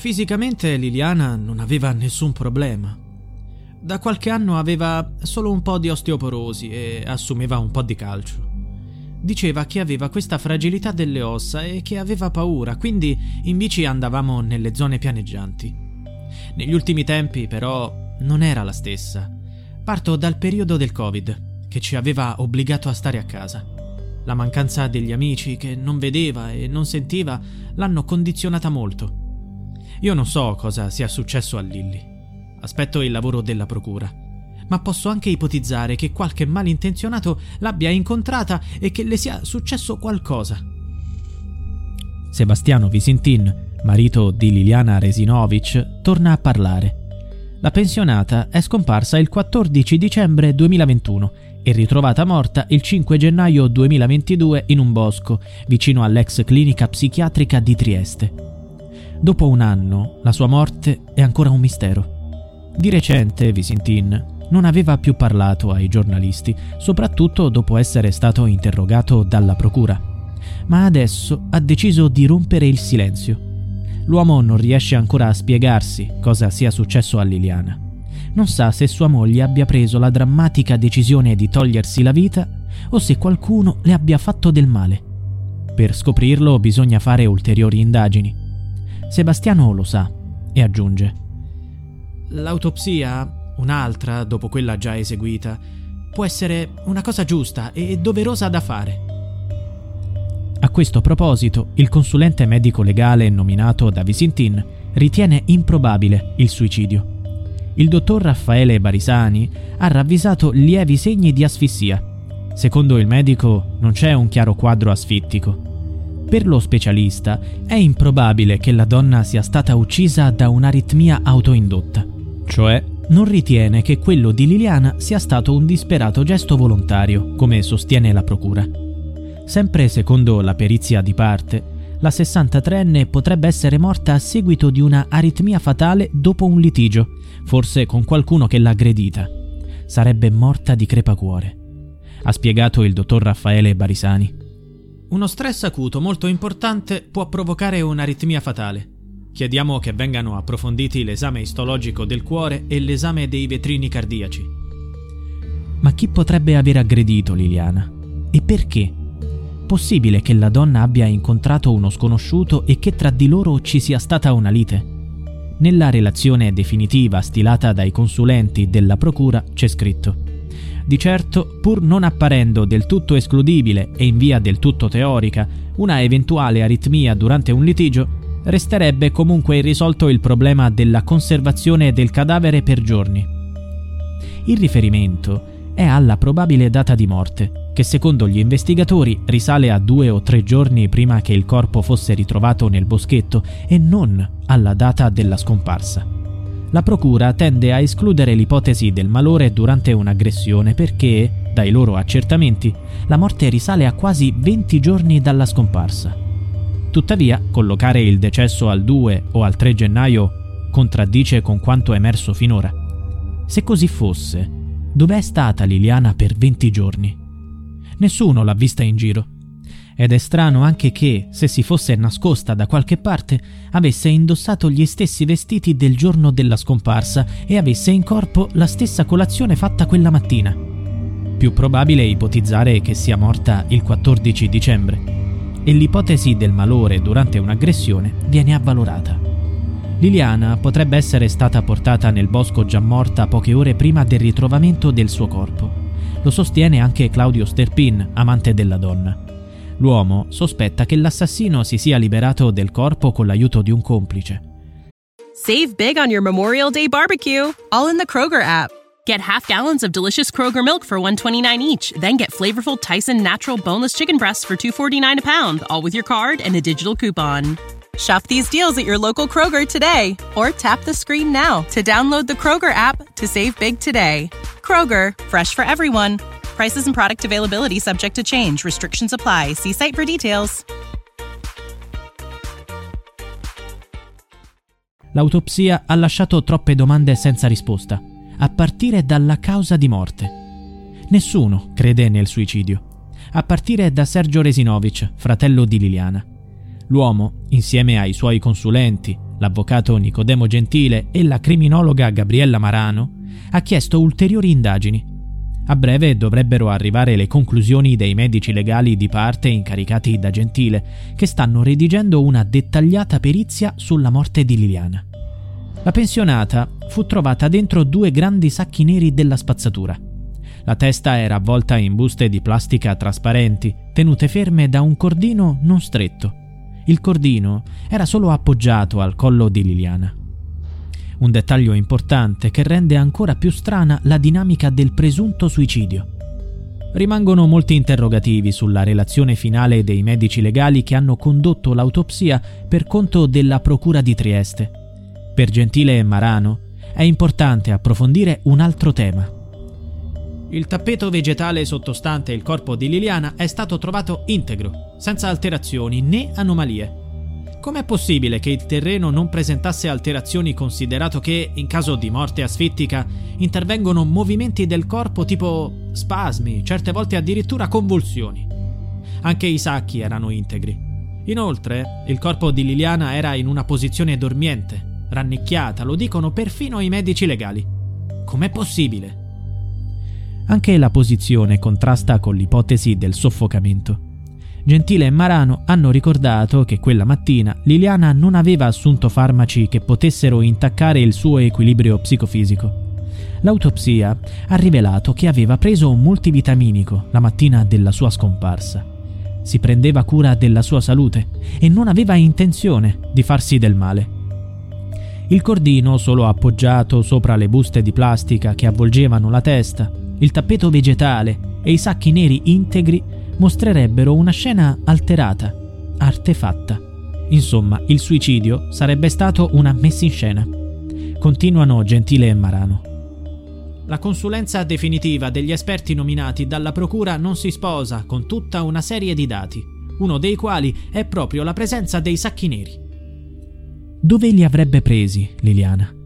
Fisicamente Liliana non aveva nessun problema. Da qualche anno aveva solo un po' di osteoporosi e assumeva un po' di calcio. Diceva che aveva questa fragilità delle ossa e che aveva paura, quindi in bici andavamo nelle zone pianeggianti. Negli ultimi tempi, però, non era la stessa. Parto dal periodo del Covid, che ci aveva obbligato a stare a casa. La mancanza degli amici che non vedeva e non sentiva l'hanno condizionata molto. Io non so cosa sia successo a Lilly. Aspetto il lavoro della procura. Ma posso anche ipotizzare che qualche malintenzionato l'abbia incontrata e che le sia successo qualcosa. Sebastiano Visintin, marito di Liliana Resinovic, torna a parlare. La pensionata è scomparsa il 14 dicembre 2021 e ritrovata morta il 5 gennaio 2022 in un bosco vicino all'ex clinica psichiatrica di Trieste. Dopo un anno, la sua morte è ancora un mistero. Di recente, Visintin non aveva più parlato ai giornalisti, soprattutto dopo essere stato interrogato dalla procura. Ma adesso ha deciso di rompere il silenzio. L'uomo non riesce ancora a spiegarsi cosa sia successo a Liliana. Non sa se sua moglie abbia preso la drammatica decisione di togliersi la vita o se qualcuno le abbia fatto del male. Per scoprirlo bisogna fare ulteriori indagini. Sebastiano lo sa e aggiunge. L'autopsia, un'altra dopo quella già eseguita, può essere una cosa giusta e doverosa da fare. A questo proposito, il consulente medico legale nominato da Visintin ritiene improbabile il suicidio. Il dottor Raffaele Barisani ha ravvisato lievi segni di asfissia. Secondo il medico non c'è un chiaro quadro asfittico, per lo specialista è improbabile che la donna sia stata uccisa da un'aritmia autoindotta, cioè non ritiene che quello di Liliana sia stato un disperato gesto volontario, come sostiene la procura. Sempre secondo la perizia di parte, la 63enne potrebbe essere morta a seguito di una aritmia fatale dopo un litigio, forse con qualcuno che l'ha aggredita. Sarebbe morta di crepacuore, ha spiegato il dottor Raffaele Barisani. Uno stress acuto molto importante può provocare un'aritmia fatale. Chiediamo che vengano approfonditi l'esame istologico del cuore e l'esame dei vetrini cardiaci. Ma chi potrebbe aver aggredito Liliana? E perché? Possibile che la donna abbia incontrato uno sconosciuto e che tra di loro ci sia stata una lite? Nella relazione definitiva stilata dai consulenti della procura c'è scritto di certo, pur non apparendo del tutto escludibile e in via del tutto teorica una eventuale aritmia durante un litigio, resterebbe comunque irrisolto il problema della conservazione del cadavere per giorni. Il riferimento è alla probabile data di morte, che secondo gli investigatori risale a due o tre giorni prima che il corpo fosse ritrovato nel boschetto e non alla data della scomparsa. La procura tende a escludere l'ipotesi del malore durante un'aggressione perché, dai loro accertamenti, la morte risale a quasi 20 giorni dalla scomparsa. Tuttavia, collocare il decesso al 2 o al 3 gennaio contraddice con quanto emerso finora. Se così fosse, dov'è stata Liliana per 20 giorni? Nessuno l'ha vista in giro. Ed è strano anche che, se si fosse nascosta da qualche parte, avesse indossato gli stessi vestiti del giorno della scomparsa e avesse in corpo la stessa colazione fatta quella mattina. Più probabile ipotizzare che sia morta il 14 dicembre. E l'ipotesi del malore durante un'aggressione viene avvalorata. Liliana potrebbe essere stata portata nel bosco già morta poche ore prima del ritrovamento del suo corpo. Lo sostiene anche Claudio Sterpin, amante della donna. L'uomo sospetta che l'assassino si sia liberato del corpo con l'aiuto di un complice. Save big on your Memorial Day barbecue, all in the Kroger app. Get half gallons of delicious Kroger milk for 129 each, then get flavorful Tyson natural boneless chicken breasts for 249 a pound, all with your card and a digital coupon. Shop these deals at your local Kroger today or tap the screen now to download the Kroger app to save big today. Kroger, fresh for everyone. Prices and product availability subject to change. Restrictions apply. See site for details. L'autopsia ha lasciato troppe domande senza risposta, a partire dalla causa di morte. Nessuno crede nel suicidio, a partire da Sergio Resinovic, fratello di Liliana. L'uomo, insieme ai suoi consulenti, l'avvocato Nicodemo Gentile e la criminologa Gabriella Marano, ha chiesto ulteriori indagini. A breve dovrebbero arrivare le conclusioni dei medici legali di parte incaricati da Gentile, che stanno redigendo una dettagliata perizia sulla morte di Liliana. La pensionata fu trovata dentro due grandi sacchi neri della spazzatura. La testa era avvolta in buste di plastica trasparenti, tenute ferme da un cordino non stretto. Il cordino era solo appoggiato al collo di Liliana. Un dettaglio importante che rende ancora più strana la dinamica del presunto suicidio. Rimangono molti interrogativi sulla relazione finale dei medici legali che hanno condotto l'autopsia per conto della Procura di Trieste. Per Gentile e Marano è importante approfondire un altro tema. Il tappeto vegetale sottostante il corpo di Liliana è stato trovato integro, senza alterazioni né anomalie. Com'è possibile che il terreno non presentasse alterazioni considerato che, in caso di morte asfittica, intervengono movimenti del corpo tipo spasmi, certe volte addirittura convulsioni? Anche i sacchi erano integri. Inoltre, il corpo di Liliana era in una posizione dormiente, rannicchiata, lo dicono perfino i medici legali. Com'è possibile? Anche la posizione contrasta con l'ipotesi del soffocamento. Gentile e Marano hanno ricordato che quella mattina Liliana non aveva assunto farmaci che potessero intaccare il suo equilibrio psicofisico. L'autopsia ha rivelato che aveva preso un multivitaminico la mattina della sua scomparsa. Si prendeva cura della sua salute e non aveva intenzione di farsi del male. Il cordino, solo appoggiato sopra le buste di plastica che avvolgevano la testa, il tappeto vegetale e i sacchi neri integri mostrerebbero una scena alterata, artefatta. Insomma, il suicidio sarebbe stato una messa in scena. Continuano Gentile e Marano. La consulenza definitiva degli esperti nominati dalla Procura non si sposa con tutta una serie di dati, uno dei quali è proprio la presenza dei sacchi neri. Dove li avrebbe presi Liliana?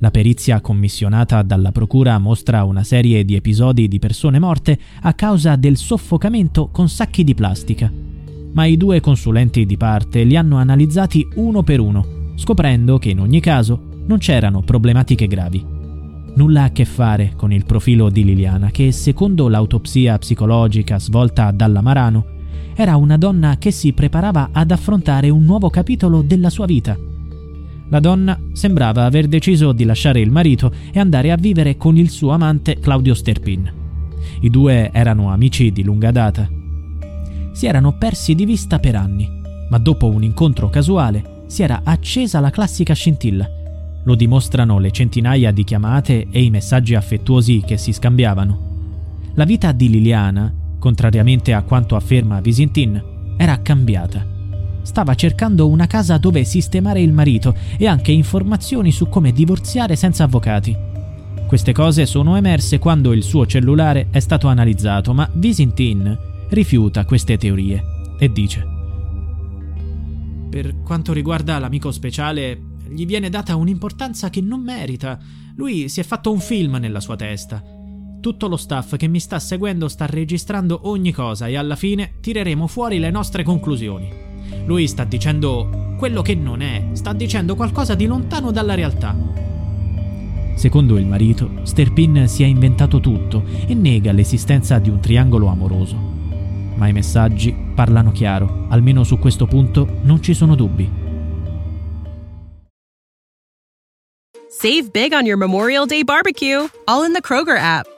La perizia commissionata dalla Procura mostra una serie di episodi di persone morte a causa del soffocamento con sacchi di plastica. Ma i due consulenti di parte li hanno analizzati uno per uno, scoprendo che in ogni caso non c'erano problematiche gravi. Nulla a che fare con il profilo di Liliana, che secondo l'autopsia psicologica svolta dalla Marano, era una donna che si preparava ad affrontare un nuovo capitolo della sua vita la donna sembrava aver deciso di lasciare il marito e andare a vivere con il suo amante Claudio Sterpin. I due erano amici di lunga data. Si erano persi di vista per anni, ma dopo un incontro casuale si era accesa la classica scintilla. Lo dimostrano le centinaia di chiamate e i messaggi affettuosi che si scambiavano. La vita di Liliana, contrariamente a quanto afferma Visintin, era cambiata stava cercando una casa dove sistemare il marito e anche informazioni su come divorziare senza avvocati. Queste cose sono emerse quando il suo cellulare è stato analizzato, ma Visintin rifiuta queste teorie e dice: Per quanto riguarda l'amico speciale, gli viene data un'importanza che non merita. Lui si è fatto un film nella sua testa. Tutto lo staff che mi sta seguendo sta registrando ogni cosa e alla fine tireremo fuori le nostre conclusioni. Lui sta dicendo quello che non è, sta dicendo qualcosa di lontano dalla realtà. Secondo il marito, Sterpin si è inventato tutto e nega l'esistenza di un triangolo amoroso. Ma i messaggi parlano chiaro, almeno su questo punto non ci sono dubbi. Save big on your Memorial Day barbecue, all in the Kroger app.